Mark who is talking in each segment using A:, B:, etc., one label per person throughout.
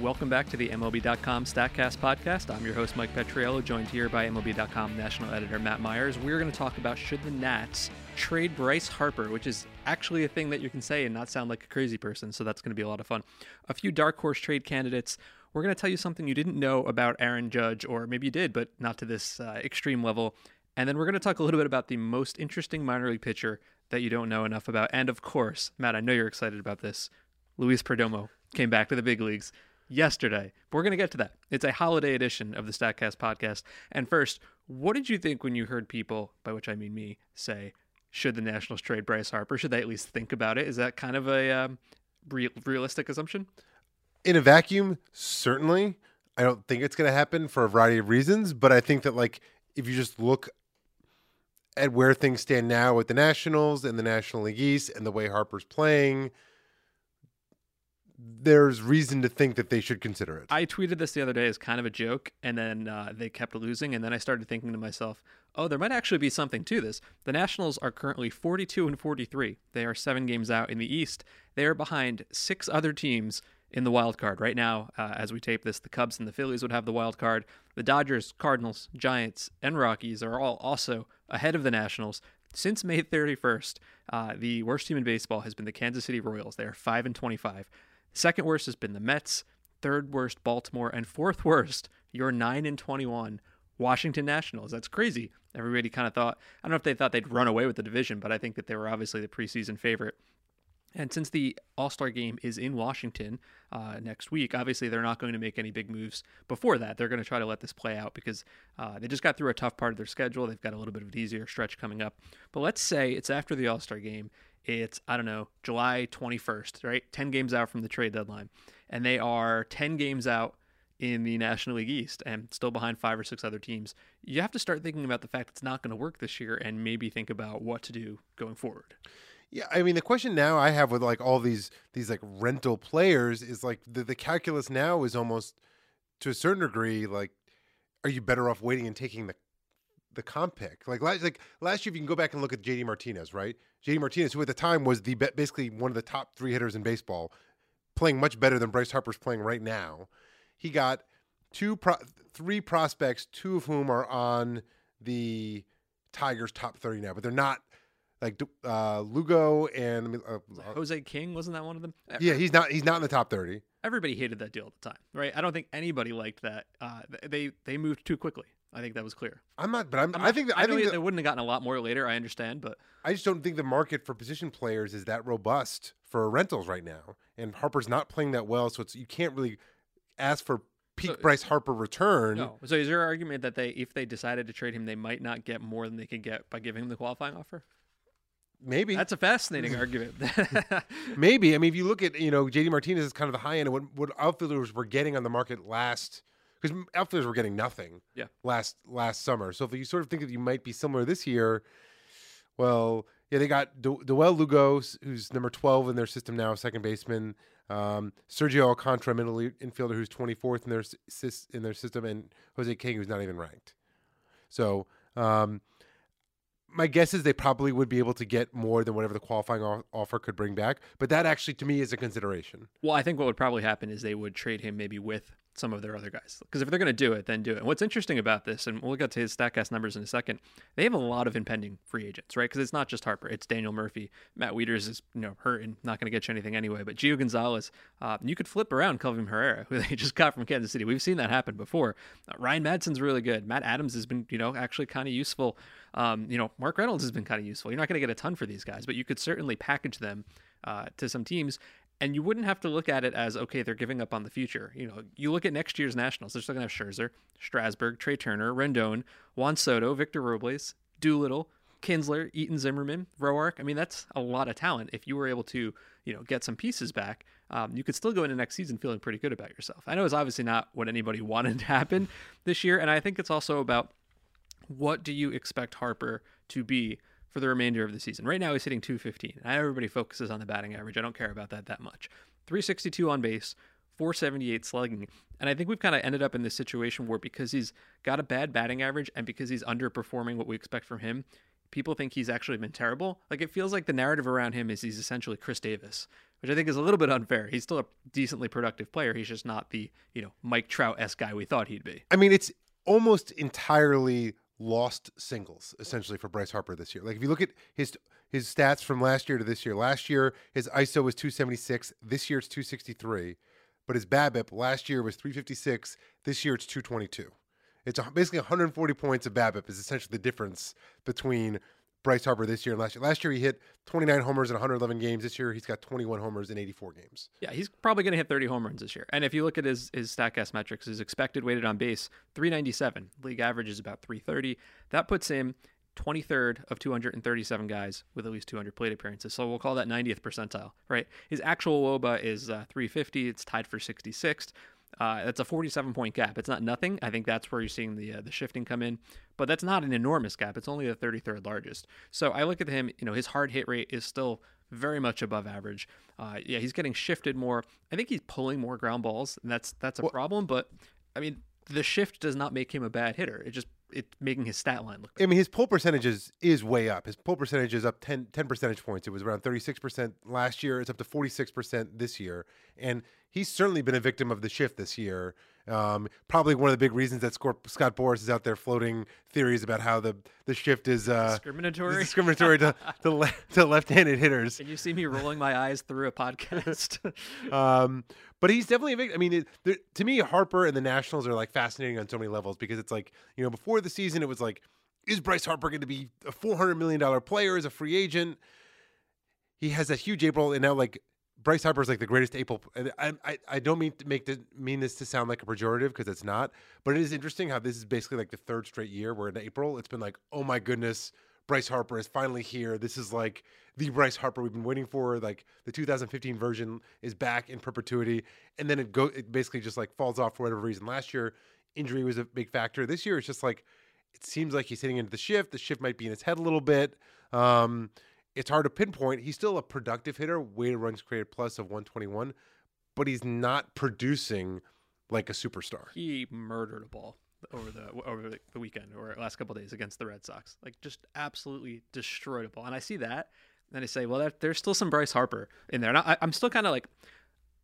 A: Welcome back to the MLB.com StatCast podcast. I'm your host, Mike Petriello, joined here by MLB.com national editor Matt Myers. We're going to talk about should the Nats trade Bryce Harper, which is actually a thing that you can say and not sound like a crazy person, so that's going to be a lot of fun. A few dark horse trade candidates. We're going to tell you something you didn't know about Aaron Judge, or maybe you did, but not to this uh, extreme level. And then we're going to talk a little bit about the most interesting minor league pitcher that you don't know enough about. And of course, Matt, I know you're excited about this. Luis Perdomo came back to the big leagues yesterday. But we're going to get to that. It's a holiday edition of the StatCast podcast. And first, what did you think when you heard people, by which I mean me, say, should the Nationals trade Bryce Harper? Should they at least think about it? Is that kind of a um, real, realistic assumption?
B: In a vacuum, certainly. I don't think it's going to happen for a variety of reasons, but I think that like if you just look at where things stand now with the Nationals and the National League East and the way Harper's playing, there's reason to think that they should consider it.
A: I tweeted this the other day as kind of a joke, and then uh, they kept losing. And then I started thinking to myself, oh, there might actually be something to this. The Nationals are currently 42 and 43. They are seven games out in the East. They are behind six other teams in the wild card right now. Uh, as we tape this, the Cubs and the Phillies would have the wild card. The Dodgers, Cardinals, Giants, and Rockies are all also ahead of the Nationals. Since May 31st, uh, the worst team in baseball has been the Kansas City Royals. They are 5 and 25. Second worst has been the Mets. Third worst, Baltimore. And fourth worst, your 9 and 21 Washington Nationals. That's crazy. Everybody kind of thought, I don't know if they thought they'd run away with the division, but I think that they were obviously the preseason favorite. And since the All Star game is in Washington uh, next week, obviously they're not going to make any big moves before that. They're going to try to let this play out because uh, they just got through a tough part of their schedule. They've got a little bit of an easier stretch coming up. But let's say it's after the All Star game it's, I don't know, July 21st, right? 10 games out from the trade deadline. And they are 10 games out in the National League East and still behind five or six other teams. You have to start thinking about the fact it's not going to work this year and maybe think about what to do going forward.
B: Yeah, I mean the question now I have with like all these these like rental players is like the, the calculus now is almost to a certain degree like are you better off waiting and taking the the comp pick. Like last, like last year, if you can go back and look at JD Martinez, right? JD Martinez, who at the time was the basically one of the top three hitters in baseball, playing much better than Bryce Harper's playing right now. He got two, pro- three prospects, two of whom are on the Tigers' top thirty now, but they're not like uh, Lugo and uh,
A: Jose King wasn't that one of them?
B: Yeah, he's not. He's not in the top thirty.
A: Everybody hated that deal at the time, right? I don't think anybody liked that. Uh, they they moved too quickly. I think that was clear.
B: I'm not, but I'm, I'm not, i think that, I,
A: I
B: think
A: that, they wouldn't have gotten a lot more later. I understand, but
B: I just don't think the market for position players is that robust for rentals right now. And Harper's not playing that well, so it's you can't really ask for peak so, Bryce Harper return.
A: No. So is your argument that they, if they decided to trade him, they might not get more than they could get by giving him the qualifying offer?
B: Maybe
A: that's a fascinating argument.
B: Maybe I mean, if you look at you know JD Martinez is kind of the high end of what, what outfielders were getting on the market last because outfielders were getting nothing.
A: Yeah.
B: Last last summer, so if you sort of think that you might be similar this year, well, yeah, they got Do- Dawel Lugo, who's number twelve in their system now, second baseman. Um, Sergio Alcantara, middle infielder, who's twenty fourth in their in their system, and Jose King, who's not even ranked. So. Um, my guess is they probably would be able to get more than whatever the qualifying offer could bring back. But that actually, to me, is a consideration.
A: Well, I think what would probably happen is they would trade him maybe with some of their other guys. Because if they're going to do it, then do it. And what's interesting about this, and we'll get to his Statcast numbers in a second, they have a lot of impending free agents, right? Because it's not just Harper, it's Daniel Murphy. Matt Wieters is you know hurt and not going to get you anything anyway. But Gio Gonzalez, uh, you could flip around Kelvin Herrera, who they just got from Kansas City. We've seen that happen before. Uh, Ryan Madson's really good. Matt Adams has been you know actually kind of useful. Um, you know Mark Reynolds has been kind of useful. You're not going to get a ton for these guys, but you could certainly package them uh, to some teams and you wouldn't have to look at it as okay, they're giving up on the future. You know, you look at next year's Nationals; they're still going to have Scherzer, Strasburg, Trea Turner, Rendon, Juan Soto, Victor Robles, Doolittle, Kinsler, Eaton Zimmerman, Roark. I mean, that's a lot of talent. If you were able to, you know, get some pieces back, um, you could still go into next season feeling pretty good about yourself. I know it's obviously not what anybody wanted to happen this year, and I think it's also about what do you expect Harper to be for the remainder of the season. Right now, he's hitting 215. Everybody focuses on the batting average. I don't care about that that much. 362 on base, 478 slugging. And I think we've kind of ended up in this situation where because he's got a bad batting average and because he's underperforming what we expect from him, people think he's actually been terrible. Like it feels like the narrative around him is he's essentially Chris Davis, which I think is a little bit unfair. He's still a decently productive player. He's just not the, you know, Mike Trout esque guy we thought he'd be.
B: I mean, it's almost entirely lost singles essentially for Bryce Harper this year. Like if you look at his his stats from last year to this year, last year his ISO was 276, this year it's 263, but his BABIP last year was 356, this year it's 222. It's basically 140 points of BABIP is essentially the difference between Bryce Harper this year and last year. Last year he hit 29 homers in 111 games. This year he's got 21 homers in 84 games.
A: Yeah, he's probably going to hit 30 home runs this year. And if you look at his his Statcast metrics, his expected weighted on base 397. League average is about 330. That puts him 23rd of 237 guys with at least 200 plate appearances. So we'll call that 90th percentile, right? His actual WOBA is uh, 350. It's tied for 66th. Uh, that's a 47 point gap. It's not nothing. I think that's where you're seeing the uh, the shifting come in, but that's not an enormous gap. It's only the 33rd largest. So I look at him. You know, his hard hit rate is still very much above average. Uh, yeah, he's getting shifted more. I think he's pulling more ground balls, and that's that's a well, problem. But I mean, the shift does not make him a bad hitter. It just it's making his stat line look.
B: I mean, his pull percentage is, is way up. His pull percentage is up 10, 10 percentage points. It was around 36% last year. It's up to 46% this year. And he's certainly been a victim of the shift this year. Um, probably one of the big reasons that Scott Boras is out there floating theories about how the, the shift is uh,
A: discriminatory,
B: discriminatory to to, le- to left-handed hitters.
A: Can you see me rolling my eyes through a podcast?
B: um, but he's definitely a big. I mean, it, to me, Harper and the Nationals are like fascinating on so many levels because it's like you know before the season it was like, is Bryce Harper going to be a four hundred million dollar player as a free agent? He has a huge April, and now like Bryce Harper is like the greatest April. I, I, I don't mean to make the, mean this to sound like a pejorative because it's not, but it is interesting how this is basically like the third straight year where in April it's been like, oh my goodness, Bryce Harper is finally here. This is like the Bryce Harper we've been waiting for. Like the 2015 version is back in perpetuity, and then it go it basically just like falls off for whatever reason. Last year, injury was a big factor. This year, it's just like it seems like he's hitting into the shift. The shift might be in his head a little bit. Um, it's hard to pinpoint. He's still a productive hitter, weighted runs created plus of 121, but he's not producing like a superstar.
A: He murdered a ball over the over the weekend or last couple days against the Red Sox. Like just absolutely destroyed a ball. And I see that, and I say, well, there's still some Bryce Harper in there. And I, am still kind of like,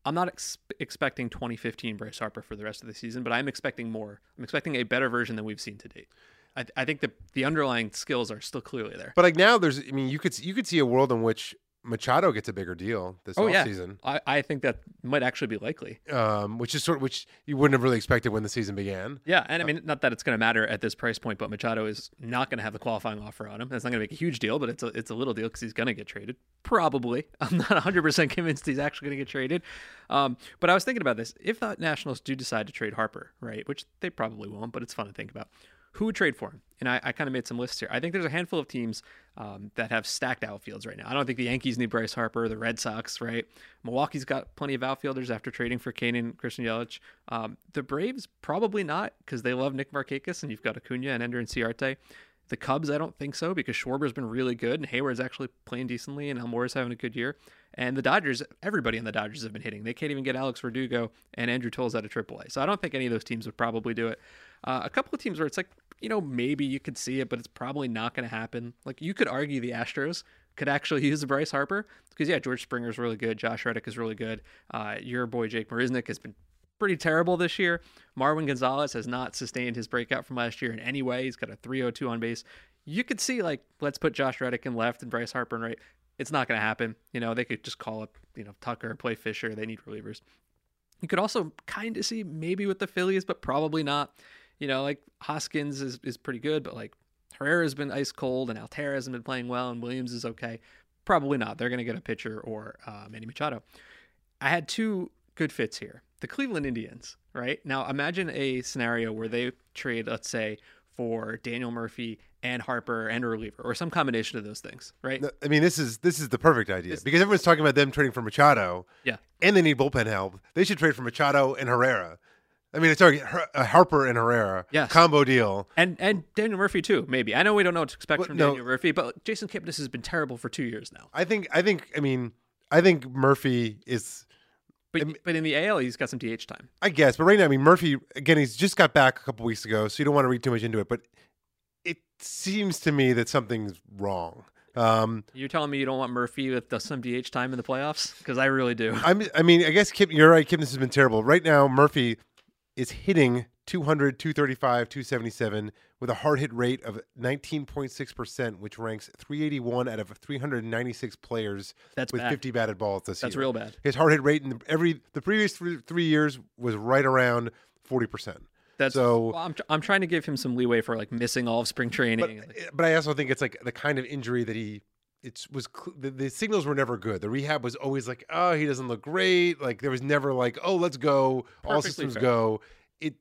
A: I'm not ex- expecting 2015 Bryce Harper for the rest of the season, but I'm expecting more. I'm expecting a better version than we've seen to date. I, I think the the underlying skills are still clearly there.
B: But like now, there's, I mean, you could you could see a world in which Machado gets a bigger deal this
A: oh,
B: offseason.
A: Yeah. I, I think that might actually be likely.
B: Um, which is sort of which you wouldn't have really expected when the season began.
A: Yeah, and I mean, not that it's going to matter at this price point, but Machado is not going to have the qualifying offer on him. That's not going to make a huge deal, but it's a it's a little deal because he's going to get traded. Probably. I'm not 100 percent convinced he's actually going to get traded. Um, but I was thinking about this. If the Nationals do decide to trade Harper, right, which they probably won't, but it's fun to think about who would trade for him? And I, I kind of made some lists here. I think there's a handful of teams um, that have stacked outfields right now. I don't think the Yankees need Bryce Harper, the Red Sox, right? Milwaukee's got plenty of outfielders after trading for Cain and Christian Yelich. Um, the Braves probably not because they love Nick Markakis and you've got Acuna and Ender Inciarte. The Cubs, I don't think so because Schwarber's been really good and Heyward's actually playing decently and Almora's having a good year. And the Dodgers, everybody in the Dodgers have been hitting. They can't even get Alex Verdugo and Andrew Toles out of AAA. So I don't think any of those teams would probably do it. Uh, a couple of teams where it's like, you know, maybe you could see it, but it's probably not going to happen. Like you could argue the Astros could actually use Bryce Harper because yeah, George Springer is really good, Josh Reddick is really good. Uh, your boy Jake Marisnick has been pretty terrible this year. Marwin Gonzalez has not sustained his breakout from last year in any way. He's got a 302 on base. You could see like let's put Josh Reddick in left and Bryce Harper in right. It's not going to happen. You know, they could just call up, you know, Tucker, play Fisher. They need relievers. You could also kind of see maybe with the Phillies, but probably not. You know, like Hoskins is, is pretty good, but like Herrera's been ice cold and Altera hasn't been playing well and Williams is okay. Probably not. They're going to get a pitcher or uh, Manny Machado. I had two good fits here. The Cleveland Indians, right? Now imagine a scenario where they trade, let's say, for Daniel Murphy and Harper and a reliever or some combination of those things, right?
B: No, I mean, this is this is the perfect idea because everyone's talking about them trading for Machado.
A: Yeah.
B: and they need bullpen help. They should trade for Machado and Herrera. I mean, sorry, Her- uh, Harper and Herrera.
A: Yes.
B: combo deal.
A: And and Daniel Murphy too, maybe. I know we don't know what to expect
B: Well,
A: from
B: no.
A: Daniel Murphy, but Jason Kipnis has been terrible for two years now.
B: I think. I think. I mean, I think Murphy is.
A: But but in the AL, he's got some DH time.
B: I guess, but right now, I mean, Murphy again. He's just got back a couple weeks ago, so you don't want to read too much into it. But it seems to me that something's wrong. Um,
A: You're telling me you don't want Murphy with the- some DH time in the playoffs? Because I really do.
B: I'm, I mean, I guess Kip, you're right. Kipnis has been terrible. Right now, Murphy is hitting 200, 235, 277 with a hard hit rate of 19.6%, which ranks 381 out of 396 players
A: That's
B: with
A: bad.
B: 50 batted balls this season.
A: That's
B: year.
A: real bad.
B: His hard hit rate in the, every the previous three, three years was right around 40%.
A: That's
B: so-
A: well, I'm tr- I'm trying to give him some leeway for like missing all of spring training.
B: But,
A: eh,
B: but I also think it's like the kind of injury that he it was cl- the, the signals were never good. The rehab was always like, oh, he doesn't look great. Like there was never like, oh, let's go, all systems
A: fair.
B: go. It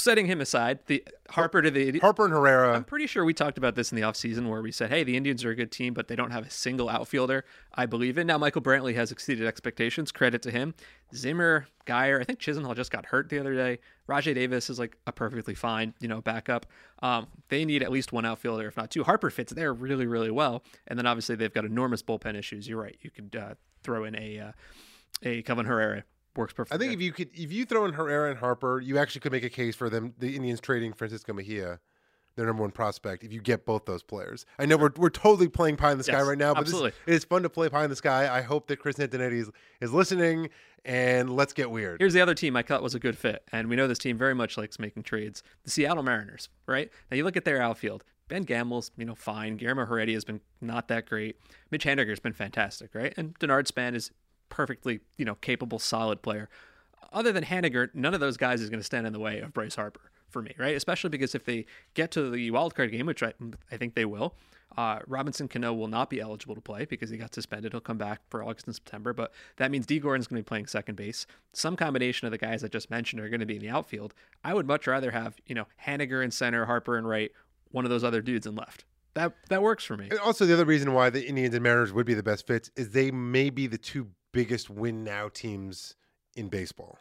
A: Setting him aside, the Harper to the
B: Harper and Herrera.
A: I'm pretty sure we talked about this in the offseason where we said, hey, the Indians are a good team, but they don't have a single outfielder I believe in. Now, Michael Brantley has exceeded expectations. Credit to him. Zimmer, Geyer, I think Chisenhall just got hurt the other day. Rajai Davis is like a perfectly fine, you know, backup. Um, they need at least one outfielder, if not two. Harper fits there really, really well. And then obviously they've got enormous bullpen issues. You're right. You could uh, throw in a uh, a Kelvin Herrera. Works perfectly.
B: I think if you could, if you throw in Herrera and Harper, you actually could make a case for them, the Indians trading Francisco Mejia, their number one prospect. If you get both those players, I know we're, we're totally playing pie in the sky
A: Yes,
B: right now, but this,
A: absolutely.
B: it is fun to play pie in the sky. I hope that Chris Antonetti is, is listening, and let's get weird.
A: Here's the other team I thought was a good fit, and we know this team very much likes making trades. The Seattle Mariners, right? Now you look at their outfield. Ben Gamel's, you know, fine. Guillermo Heredia has been not that great. Mitch Haniger's been fantastic, right? And Denard Span is perfectly, you know, capable, solid player. Other than Haniger, none of those guys is going to stand in the way of Bryce Harper for me, right? Especially because if they get to the wild card game, which I, I think they will, uh, Robinson Cano will not be eligible to play because he got suspended. He'll come back for August and September, but that means Dee Gordon's going to be playing second base. Some combination of the guys I just mentioned are going to be in the outfield. I would much rather have, you know, Haniger in center, Harper in right, one of those other dudes in left. That that works for me.
B: And also, the other reason why the Indians and Mariners would be the best fits is they may be the two biggest win now teams in baseball.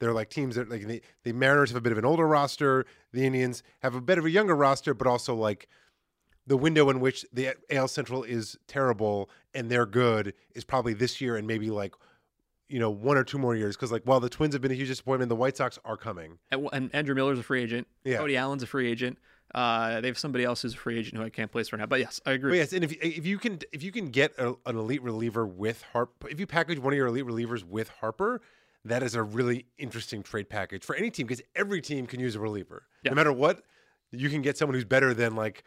B: They're like teams that like the, the Mariners have a bit of an older roster. The Indians have a bit of a younger roster, but also like the window in which the AL Central is terrible and they're good is probably this year and maybe like you know one or two more years because like while the Twins have been a huge disappointment, the White Sox are coming.
A: And, and Andrew Miller's a free agent.
B: Yeah.
A: Cody Allen's a free agent. Uh, they have somebody else who's a free agent who I can't place right now. But yes, I agree.
B: But yes, and if if you can if you can get a, an elite reliever with Harper, if you package one of your elite relievers with Harper, that is a really interesting trade package for any team because every team can use a reliever.
A: Yeah.
B: No matter what, you can get someone who's better than like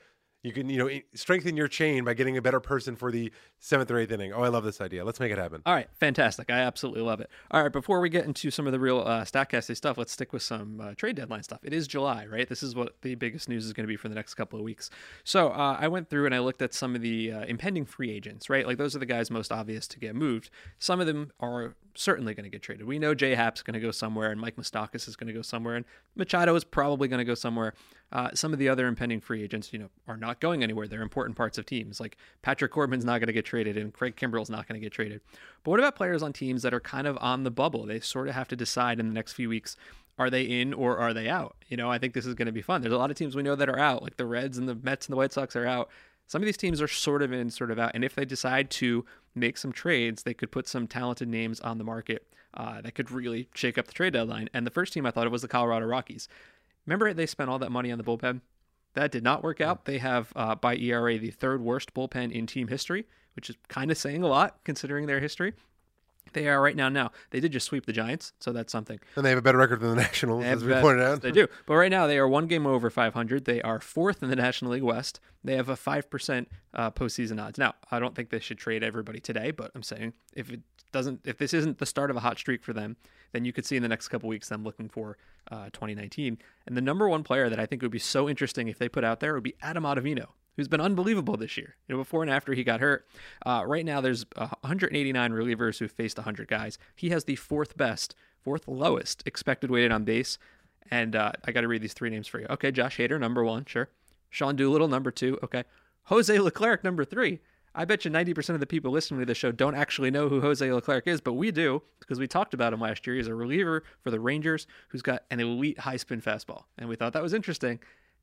B: you can you know strengthen your chain by getting a better person for the seventh or eighth inning. Oh, I love this idea. Let's make it happen.
A: All right, fantastic. I absolutely love it. All right, before we get into some of the real uh, Statcasty stuff, let's stick with some uh, trade deadline stuff. It is July, right? This is what the biggest news is going to be for the next couple of weeks. So uh, I went through and I looked at some of the uh, impending free agents, right? Like those are the guys most obvious to get moved. Some of them are certainly going to get traded. We know J Happ's going to go somewhere, and Mike Moustakas is going to go somewhere, and Machado is probably going to go somewhere. Uh, some of the other impending free agents, you know, are not going anywhere. They're important parts of teams. Like Patrick Corbin's not going to get traded, and Craig Kimbrel's not going to get traded. But what about players on teams that are kind of on the bubble? They sort of have to decide in the next few weeks are they in or are they out? You know, I think this is going to be fun. There's a lot of teams we know that are out, like the Reds and the Mets and the White Sox are out. Some of these teams are sort of in, sort of out. And if they decide to make some trades, they could put some talented names on the market uh, that could really shake up the trade deadline. And the first team I thought of was the Colorado Rockies. Remember, they spent all that money on the bullpen? That did not work out. They have, uh, by ERA, the third worst bullpen in team history, which is kind of saying a lot considering their history. They are right now. Now they did just sweep the Giants, so that's something.
B: And they have a better record than the Nationals, as we pointed out.
A: They do. But right now, they are one game over 500. They are fourth in the National League West. They have a 5% uh, postseason odds. Now, I don't think they should trade everybody today, but I'm saying if it doesn't, if this isn't the start of a hot streak for them, then you could see in the next couple weeks them looking for uh, 2019. And the number one player that I think would be so interesting if they put out there would be Adam Ottavino. Who's been unbelievable this year? You know, before and after he got hurt. Uh, right now, there's uh, 189 relievers who've faced 100 guys. He has the fourth best, fourth lowest expected weighted on base. And uh, I got to read these three names for you. Okay, Josh Hader, number one, sure. Sean Doolittle, number two. Okay. Jose Leclerc, number three. I bet you 90% of the people listening to this show don't actually know who Jose Leclerc is, but we do because we talked about him last year. He's a reliever for the Rangers who's got an elite high spin fastball. And we thought that was interesting.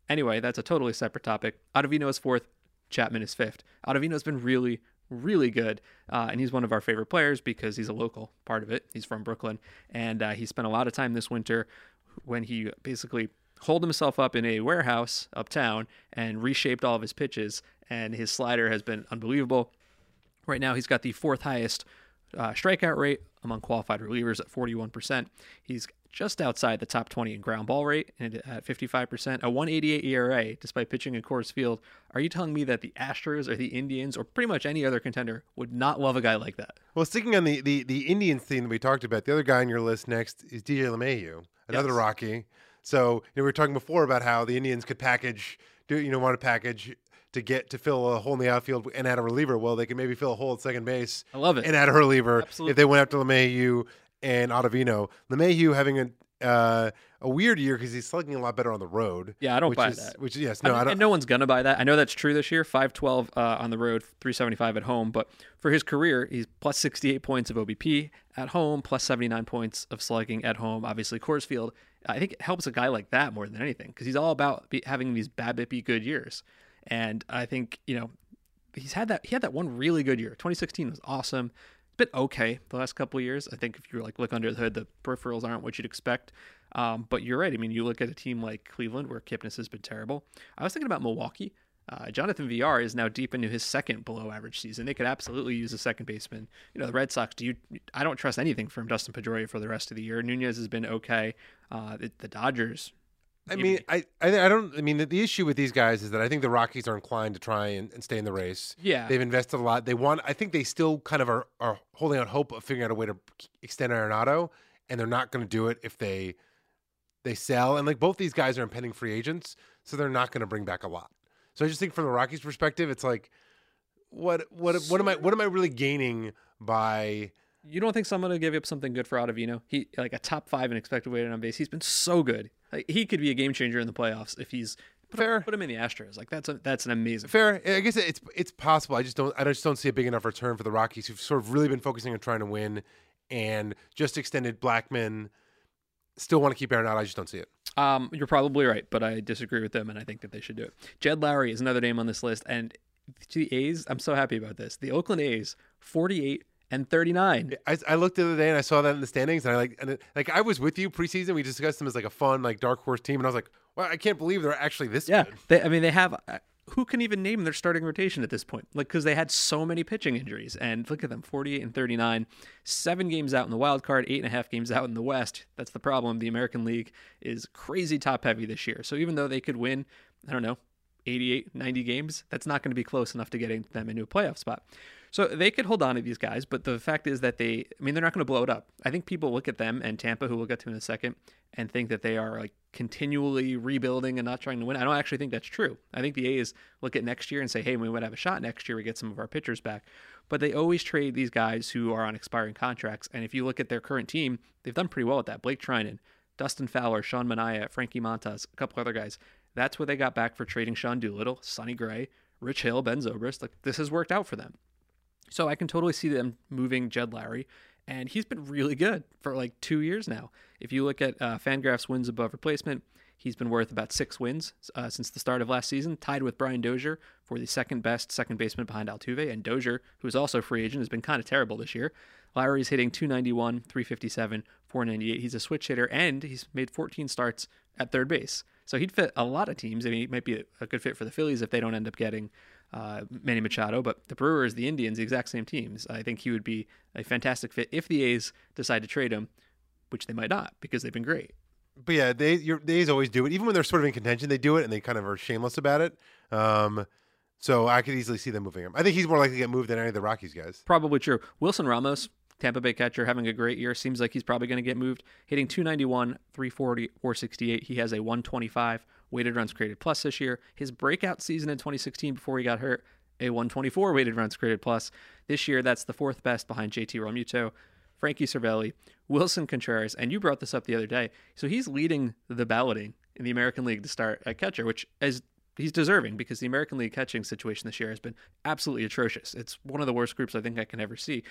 A: Anyway, that's a totally separate topic. Ottavino is fourth, Chapman is fifth. Ottavino's been really, really good, uh, and he's one of our favorite players because he's a local part of it. He's from Brooklyn, and uh, he spent a lot of time this winter when he basically holed himself up in a warehouse uptown and reshaped all of his pitches, and his slider has been unbelievable. Right now, he's got the fourth highest uh, strikeout rate among qualified relievers at 41%. He's just outside the top 20 in ground ball rate and at 55%, a 188 ERA despite pitching in Coors Field. Are you telling me that the Astros or the Indians or pretty much any other contender would not love a guy like that?
B: Well, sticking on the, the, the Indians theme that we talked about, the other guy on your list next is DJ LeMahieu, another
A: Yes.
B: Rocky. So you know, we were talking before about how the Indians could package, do you know, want to package to get to fill a hole in the outfield and add a reliever. Well, they can maybe fill a hole at second base.
A: I love it.
B: And add a reliever
A: Absolutely.
B: if they went after LeMahieu and Ottavino. LeMahieu having a uh, a weird year because he's slugging a lot better on the road.
A: Yeah, I don't
B: which
A: buy
B: is,
A: that.
B: Which yes,
A: I
B: no,
A: mean,
B: I don't.
A: and no one's gonna buy that. I know that's true this year. Five twelve uh, on the road, three seventy five at home. But for his career, he's plus sixty eight points of OBP at home, plus seventy nine points of slugging at home. Obviously, Coors Field. I think it helps a guy like that more than anything because he's all about be, having these BABIP good years. And I think you know he's had that. He had that one really good year. Twenty sixteen was awesome. It's been okay the last couple of years. I think if you like look under the hood, the peripherals aren't what you'd expect. Um, but you're right. I mean, you look at a team like Cleveland where Kipnis has been terrible. I was thinking about Milwaukee. Uh, Jonathan Villar is now deep into his second below average season. They could absolutely use a second baseman. You know, the Red Sox. Do you? I don't trust anything from Dustin Pedroia for the rest of the year. Nunez has been okay. Uh, the, the Dodgers.
B: I mean, I, I don't. I mean, the, the issue with these guys is that I think the Rockies are inclined to try and, and stay in the race.
A: Yeah.
B: they've invested a lot. They want. I think they still kind of are, are holding out hope of figuring out a way to extend Arenado, and they're not going to do it if they they sell. And like both these guys are impending free agents, so they're not going to bring back a lot. So I just think from the Rockies' perspective, it's like, what what what am I what am I really gaining by?
A: You don't think someone will give up something good for Ottavino? He like a top five in expected weighted on base. He's been so good. Like he could be a game changer in the playoffs if he's put,
B: Fair.
A: put him in the Astros. Like that's a, that's an amazing.
B: Fair. I guess it's it's possible. I just don't. I just don't see a big enough return for the Rockies, who've sort of really been focusing on trying to win, and just extended Blackmon. Still want to keep Arenado. I just don't see it.
A: Um, you're probably right, but I disagree with them, and I think that they should do it. Jed Lowrie is another name on this list, and to the A's, I'm so happy about this. The Oakland A's, 48 and 39.
B: I, I looked the other day and I saw that in the standings, and I like and it, like I was with you preseason. We discussed them as like a fun like dark horse team, and I was like, well, I can't believe they're actually this
A: Yeah,
B: good.
A: they, I mean they have. uh, Who can even name their starting rotation at this point? Like because they had so many pitching injuries, and look at them, 48 and 39, seven games out in the wild card, eight and a half games out in the West. That's the problem. The American League is crazy top heavy this year. So even though they could win, I don't know, 88, 90 games, that's not going to be close enough to getting them into a playoff spot. So they could hold on to these guys, but the fact is that they, I mean, they're not going to blow it up. I think people look at them and Tampa, who we'll get to in a second, and think that they are like continually rebuilding and not trying to win. I don't actually think that's true. I think the A's look at next year and say, hey, we might have a shot next year. We get some of our pitchers back. But they always trade these guys who are on expiring contracts. And if you look at their current team, they've done pretty well at that. Blake Treinen, Dustin Fowler, Sean Manaea, Frankie Montas, a couple other guys. That's what they got back for trading Sean Doolittle, Sonny Gray, Rich Hill, Ben Zobrist. Like this has worked out for them. So I can totally see them moving Jed Lowrie, and he's been really good for like two years now. If you look at uh, Fangraphs wins above replacement, he's been worth about six wins uh, since the start of last season, tied with Brian Dozier for the second best second baseman behind Altuve. And Dozier, who's also a free agent, has been kind of terrible this year. Lowrie's hitting 291, 357, 498. He's a switch hitter, and he's made 14 starts at third base. So he'd fit a lot of teams. I mean, he might be a good fit for the Phillies if they don't end up getting uh, Manny Machado, but the Brewers, the Indians, the exact same teams. I think he would be a fantastic fit if the A's decide to trade him, which they might not because they've been great.
B: But yeah, they your, the A's always do it. Even when they're sort of in contention, they do it, and they kind of are shameless about it. Um, so I could easily see them moving him. I think he's more likely to get moved than any of the Rockies guys.
A: Probably true. Wilson Ramos, Tampa Bay catcher, having a great year. Seems like he's probably going to get moved. Hitting 291, 340, 468. He has a 125 weighted runs created plus this year. His breakout season in 2016 before he got hurt, a 124 weighted runs created plus. This year, that's the fourth best behind JT Realmuto, Frankie Cervelli, Willson Contreras, and you brought this up the other day. So he's leading the balloting in the American League to start at catcher, which is he's deserving because the American League catching situation this year has been absolutely atrocious. It's one of the worst groups I think I can ever see.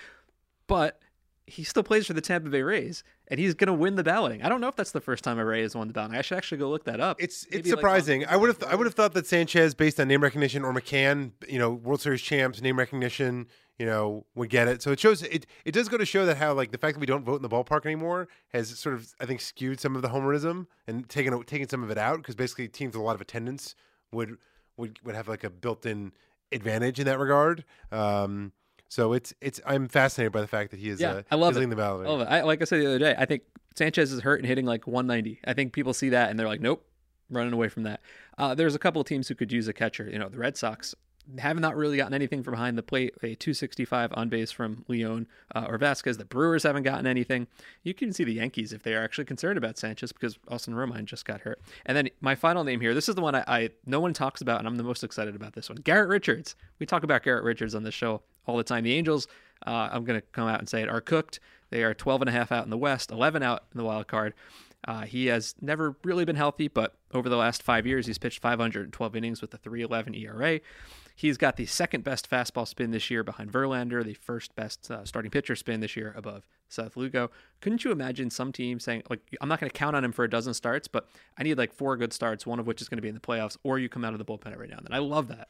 A: But he still plays for the Tampa Bay Rays, and he's going to win the balloting. I don't know if that's the first time a Ray has won the balloting. I should actually go look that up.
B: It's
A: Maybe
B: it's surprising.
A: on-
B: I would have I would have thought that Sanchez, based on name recognition, or McCann, you know, World Series champs, name recognition, you know, would get it. So it shows it. It does go to show that how like the fact that we don't vote in the ballpark anymore has sort of I think skewed some of the homerism and taken taken some of it out because basically teams with a lot of attendance would would would have like a built-in advantage in that regard. Um, so it's it's I'm fascinated by the fact that he is
A: Yeah,
B: uh,
A: I love it.
B: the ballot.
A: I love it. I, like I said the other day, I think Sanchez is hurt and hitting like 190. I think people see that and they're like, nope, running away from that. Uh, there's a couple of teams who could use a catcher. You know, the Red Sox have not really gotten anything from behind the plate. A 265 on base from Leon uh, or Vazquez. The Brewers haven't gotten anything. You can see the Yankees if they are actually concerned about Sanchez because Austin Romine just got hurt. And then my final name here. This is the one I, I no one talks about, and I'm the most excited about this one. Garrett Richards. We talk about Garrett Richards on this show all the time. The Angels. Uh, I'm going to come out and say it are cooked. They are 12 and a half out in the West, 11 out in the wild card. Uh, he has never really been healthy, but over the last five years, he's pitched 512 innings with a 3.11 ERA. He's got the second best fastball spin this year behind Verlander, the first best uh, starting pitcher spin this year above Seth Lugo. Couldn't you imagine some team saying, like, I'm not going to count on him for a dozen starts, but I need like four good starts, one of which is going to be in the playoffs, or you come out of the bullpen every now and then. I love that.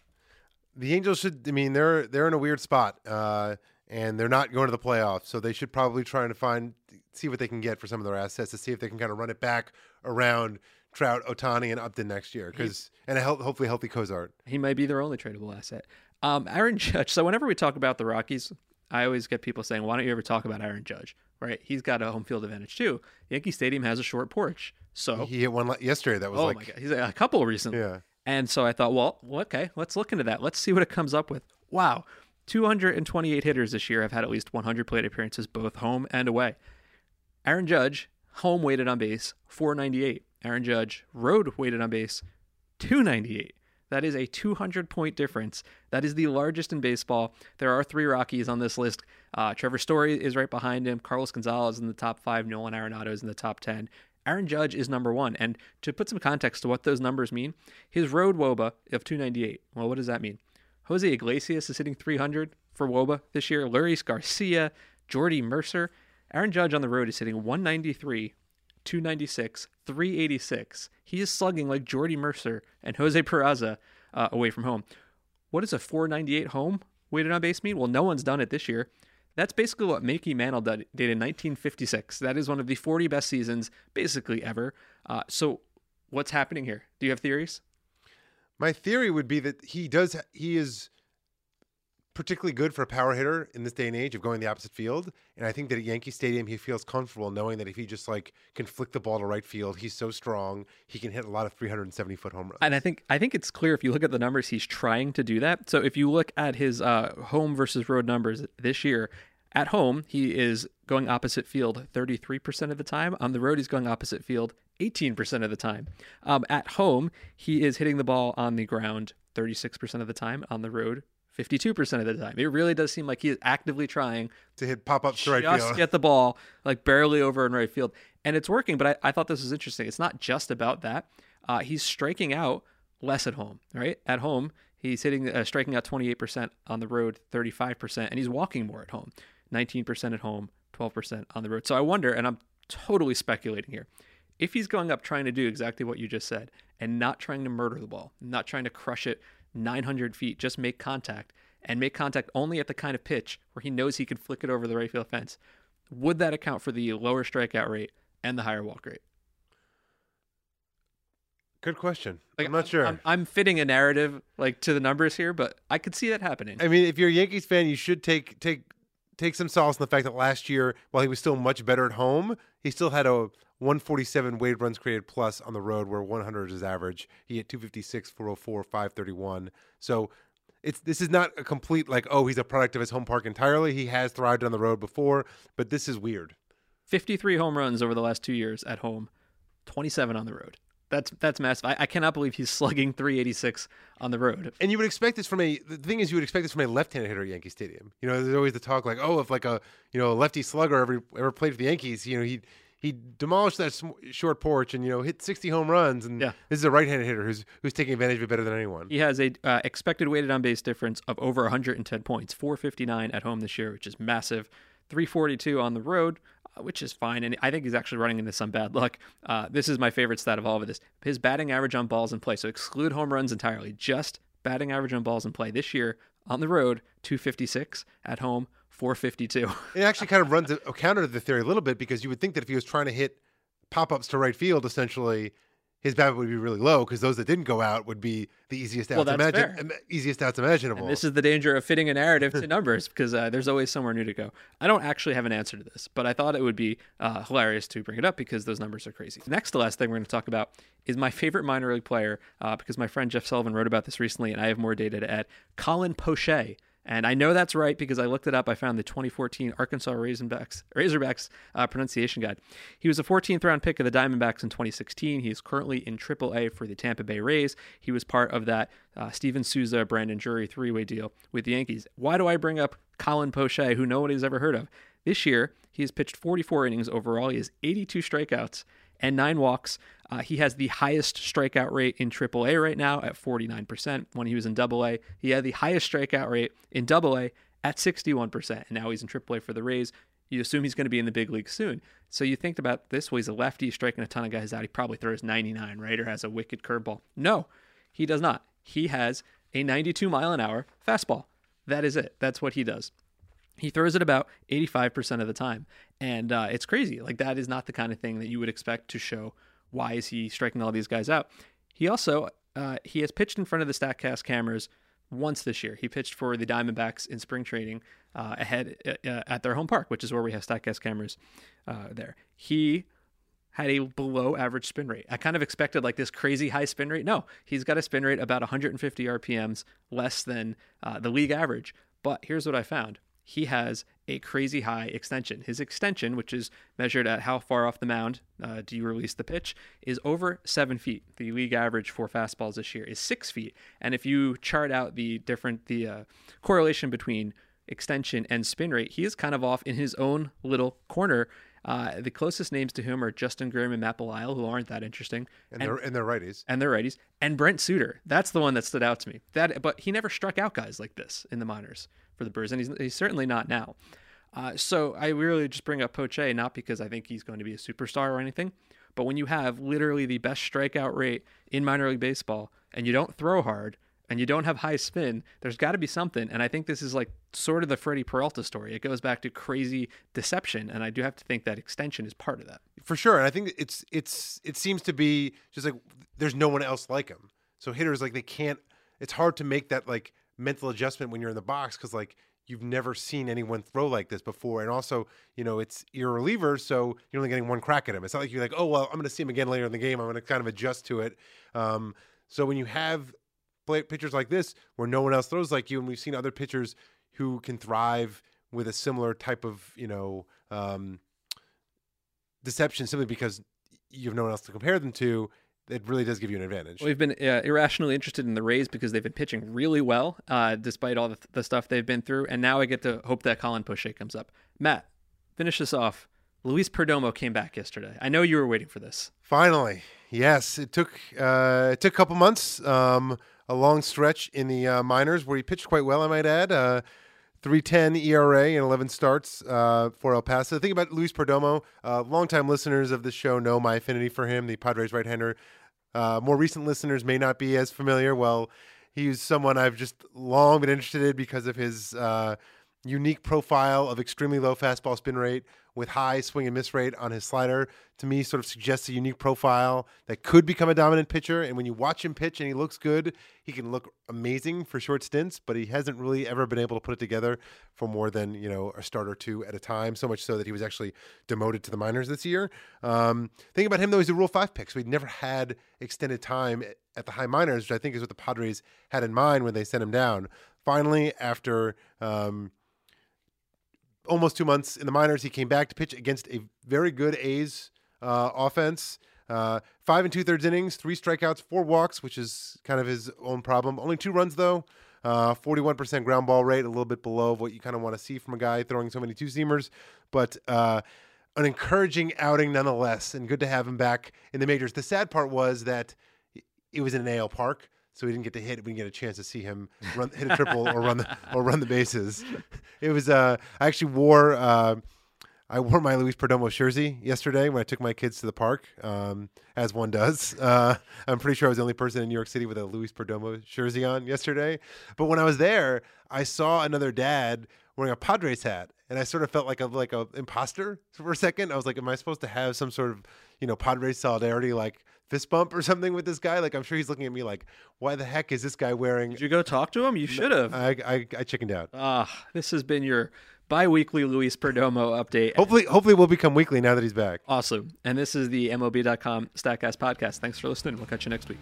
B: The Angels should. I mean, they're they're in a weird spot, uh, and they're not going to the playoffs, so they should probably try to find see what they can get for some of their assets to see if they can kind of run it back around Trout, Ohtani, and Upton next year, because and a hel- hopefully healthy Cozart.
A: He might be their only tradable asset. Um, Aaron Judge. So whenever we talk about the Rockies, I always get people saying, "Why don't you ever talk about Aaron Judge?" Right? He's got a home field advantage too. Yankee Stadium has a short porch, so
B: He hit one yesterday that was
A: oh
B: like,
A: my god, he's a couple recently.
B: yeah.
A: And so I thought, well, okay, let's look into that. Let's see what it comes up with. Wow, 228 hitters this year have had at least 100 plate appearances, both home and away. Aaron Judge, home weighted on base, 498. Aaron Judge, road weighted on base, 298. That is a 200 point difference. That is the largest in baseball. There are three Rockies on this list. Uh, Trevor Story is right behind him. Carlos Gonzalez in the top five. Nolan Arenado is in the top 10. Aaron Judge is number one. And to put some context to what those numbers mean, his road WOBA of 298. Well, what does that mean? Jose Iglesias is hitting 300 for WOBA this year. Luis Garcia, Jordy Mercer. Aaron Judge on the road is hitting 193, 296, 386. He is slugging like Jordy Mercer and Jose Peraza uh, away from home. What does a 498 home weighted on base mean? Well, no one's done it this year. That's basically what Mickey Mantle did, in 1956. That is one of the 40 best seasons, basically ever. Uh, so, what's happening here? Do you have theories?
B: My theory would be that he does. He is particularly good for a power hitter in this day and age of going the opposite field. And I think that at Yankee Stadium, he feels comfortable knowing that if he just like can flick the ball to right field, he's so strong he can hit a lot of 370 foot home runs.
A: And I think I think it's clear if you look at the numbers, he's trying to do that. So if you look at his uh, home versus road numbers this year, at home he is going opposite field 33% of the time. On the road, he's going opposite field 18% of the time. Um, at home, he is hitting the ball on the ground 36% of the time. On the road, 52% of the time. It really does seem like he is actively trying
B: to hit pop ups to right field.
A: just get the ball like barely over in right field, and it's working. But I, I thought this was interesting. It's not just about that. Uh, he's striking out less at home, right? At home, he's hitting uh, striking out 28% on the road, 35%, and he's walking more at home, 19% at home, 12% on the road. So I wonder, and I'm totally speculating here, if he's going up trying to do exactly what you just said and not trying to murder the ball, not trying to crush it 900 feet, just make contact and make contact only at the kind of pitch where he knows he can flick it over the right field fence, would that account for the lower strikeout rate and the higher walk rate?
B: Good question.
A: Like,
B: I'm not sure.
A: I'm, I'm fitting a narrative like to the numbers here, but I could see that happening.
B: I mean, if you're a Yankees fan, you should take take take some solace in the fact that last year, while he was still much better at home, he still had a 147 weighted runs created plus on the road, where 100 is average. He hit 256, 404, 531. So it's this is not a complete like oh he's a product of his home park entirely. He has thrived on the road before, but this is weird.
A: 53 home runs over the last two years at home, 27 on the road. That's that's massive. I, I cannot believe he's slugging 386 on the road.
B: And you would expect this from a the thing is you would expect this from a left-handed hitter at Yankee Stadium. You know, there's always the talk like, oh, if like a you know a lefty slugger ever ever played for the Yankees, you know he he demolished that sm- short porch and you know hit 60 home runs. And
A: Yeah.
B: this is a right-handed hitter who's who's taking advantage of it better than anyone.
A: He has a uh, expected weighted on base difference of over 110 points, 459 at home this year, which is massive. 342 on the road, uh, which is fine. And I think he's actually running into some bad luck. Uh, this is my favorite stat of all of this. His batting average on balls in play. So exclude home runs entirely. Just batting average on balls in play this year on the road, 256 at home, 452.
B: It actually kind of runs counter to the theory a little bit because you would think that if he was trying to hit pop-ups to right field, essentially his BABIP would be really low because those that didn't go out would be the easiest outs,
A: Well,
B: imagine, im- easiest outs imaginable.
A: And this is the danger of fitting a narrative to numbers because uh, there's always somewhere new to go. I don't actually have an answer to this, but I thought it would be uh, hilarious to bring it up because those numbers are crazy. Next to last thing we're going to talk about is my favorite minor league player uh, because my friend Jeff Sullivan wrote about this recently, and I have more data to add. Colin Poche. And I know that's right because I looked it up. I found the 2014 Arkansas Razorbacks, Razorbacks uh, pronunciation guide. He was a 14th round pick of the Diamondbacks in 2016. He is currently in AAA for the Tampa Bay Rays. He was part of that uh, Steven Souza, Brandon Drury three way deal with the Yankees. Why do I bring up Colin Poche, who nobody's ever heard of? This year, he has pitched 44 innings overall. He has 82 strikeouts and nine walks. Uh, he has the highest strikeout rate in AAA right now at 49%. When he was in AA, he had the highest strikeout rate in AA at 61%. And now he's in AAA for the Rays. You assume he's going to be in the big league soon. So you think about this: well, he's a lefty striking a ton of guys out. He probably throws 99, right, or has a wicked curveball. No, he does not. He has a 92 mile an hour fastball. That is it. That's what he does. He throws it about 85% of the time. And uh, it's crazy. Like, that is not the kind of thing that you would expect to show why is he striking all these guys out. He also, uh, he has pitched in front of the StatCast cameras once this year. He pitched for the Diamondbacks in spring training uh, ahead uh, at their home park, which is where we have StatCast cameras uh, there. He had a below average spin rate. I kind of expected like this crazy high spin rate. No, he's got a spin rate about 150 RPMs less than uh, the league average. But here's what I found he has a crazy high extension. His extension, which is measured at how far off the mound uh, do you release the pitch, is over seven feet. The league average for fastballs this year is six feet. And if you chart out the different the uh, correlation between extension and spin rate, he is kind of off in his own little corner. Uh, the closest names to him are Justin Graham and Matt Belisle, who aren't that interesting,
B: and, they're and they're righties.
A: and they're righties, and Brent Suter. That's the one that stood out to me. That, but he never struck out guys like this in the minors for the Brewers, and he's, he's certainly not now. Uh, so I really just bring up Poche not because I think he's going to be a superstar or anything, but when you have literally the best strikeout rate in minor league baseball and you don't throw hard and you don't have high spin, there's got to be something. And I think this is like sort of the Freddy Peralta story. It goes back to crazy deception, and I do have to think that extension is part of that.
B: for sure. And I think it's it's it seems to be just like there's no one else like him. So hitters like they can't. It's hard to make that like mental adjustment when you're in the box because like you've never seen anyone throw like this before. And also, you know, it's you're reliever, so you're only getting one crack at him. It's not like you're like, oh well, I'm going to see him again later in the game. I'm going to kind of adjust to it. Um, so when you have pitchers like this where no one else throws like you, and we've seen other pitchers who can thrive with a similar type of you know um, deception simply because you have no one else to compare them to. It really does give you an advantage.
A: We've been uh, irrationally interested in the Rays because they've been pitching really well, uh, despite all the, the stuff they've been through. And now I get to hope that Colin Poche comes up. Matt, finish this off. Luis Perdomo came back yesterday. I know you were waiting for this.
B: Finally, yes, it took uh, it took a couple months, um, a long stretch in the uh, minors where he pitched quite well. I might add, uh, three ten ERA and eleven starts uh, for El Paso. The thing about Luis Perdomo, uh, longtime listeners of the show know my affinity for him, the Padres right-hander. Uh, more recent listeners may not be as familiar. Well, he's someone I've just long been interested in because of his uh, unique profile of extremely low fastball spin rate with high swing and miss rate on his slider to me sort of suggests a unique profile that could become a dominant pitcher. And when you watch him pitch and he looks good he can look amazing for short stints but he hasn't really ever been able to put it together for more than you know a start or two at a time so much so that he was actually demoted to the minors this year. Um, thing about him though he's a rule five pick so he'd never had extended time at the high minors which i think is what the padres had in mind when they sent him down. Finally after um, almost two months in the minors. He came back to pitch against a very good A's uh, offense. Uh, five and two thirds innings, three strikeouts, four walks, which is kind of his own problem. Only two runs though. Uh, 41% ground ball rate, a little bit below what you kind of want to see from a guy throwing so many two seamers, but uh, an encouraging outing nonetheless, and good to have him back in the majors. The sad part was that it was in an AL park, so we didn't get to hit. We didn't get a chance to see him run, hit a triple or run the or run the bases. It was. Uh, I actually wore. Uh, I wore my Luis Perdomo jersey yesterday when I took my kids to the park, um, as one does. Uh, I'm pretty sure I was the only person in New York City with a Luis Perdomo jersey on yesterday. But when I was there, I saw another dad wearing a Padres hat, and I sort of felt like a like a imposter for a second. I was like, "Am I supposed to have some sort of you know Padres solidarity like fist bump or something with this guy?" Like I'm sure he's looking at me like, "Why the heck is this guy wearing?"
A: Did you go talk to him? You should have.
B: I, I I chickened out.
A: Ah, this has been your bi-weekly Luis Perdomo update.
B: Hopefully, hopefully we'll become weekly now that he's back.
A: Awesome. And this is the MLB.com Statcast podcast. Thanks for listening. We'll catch you next week.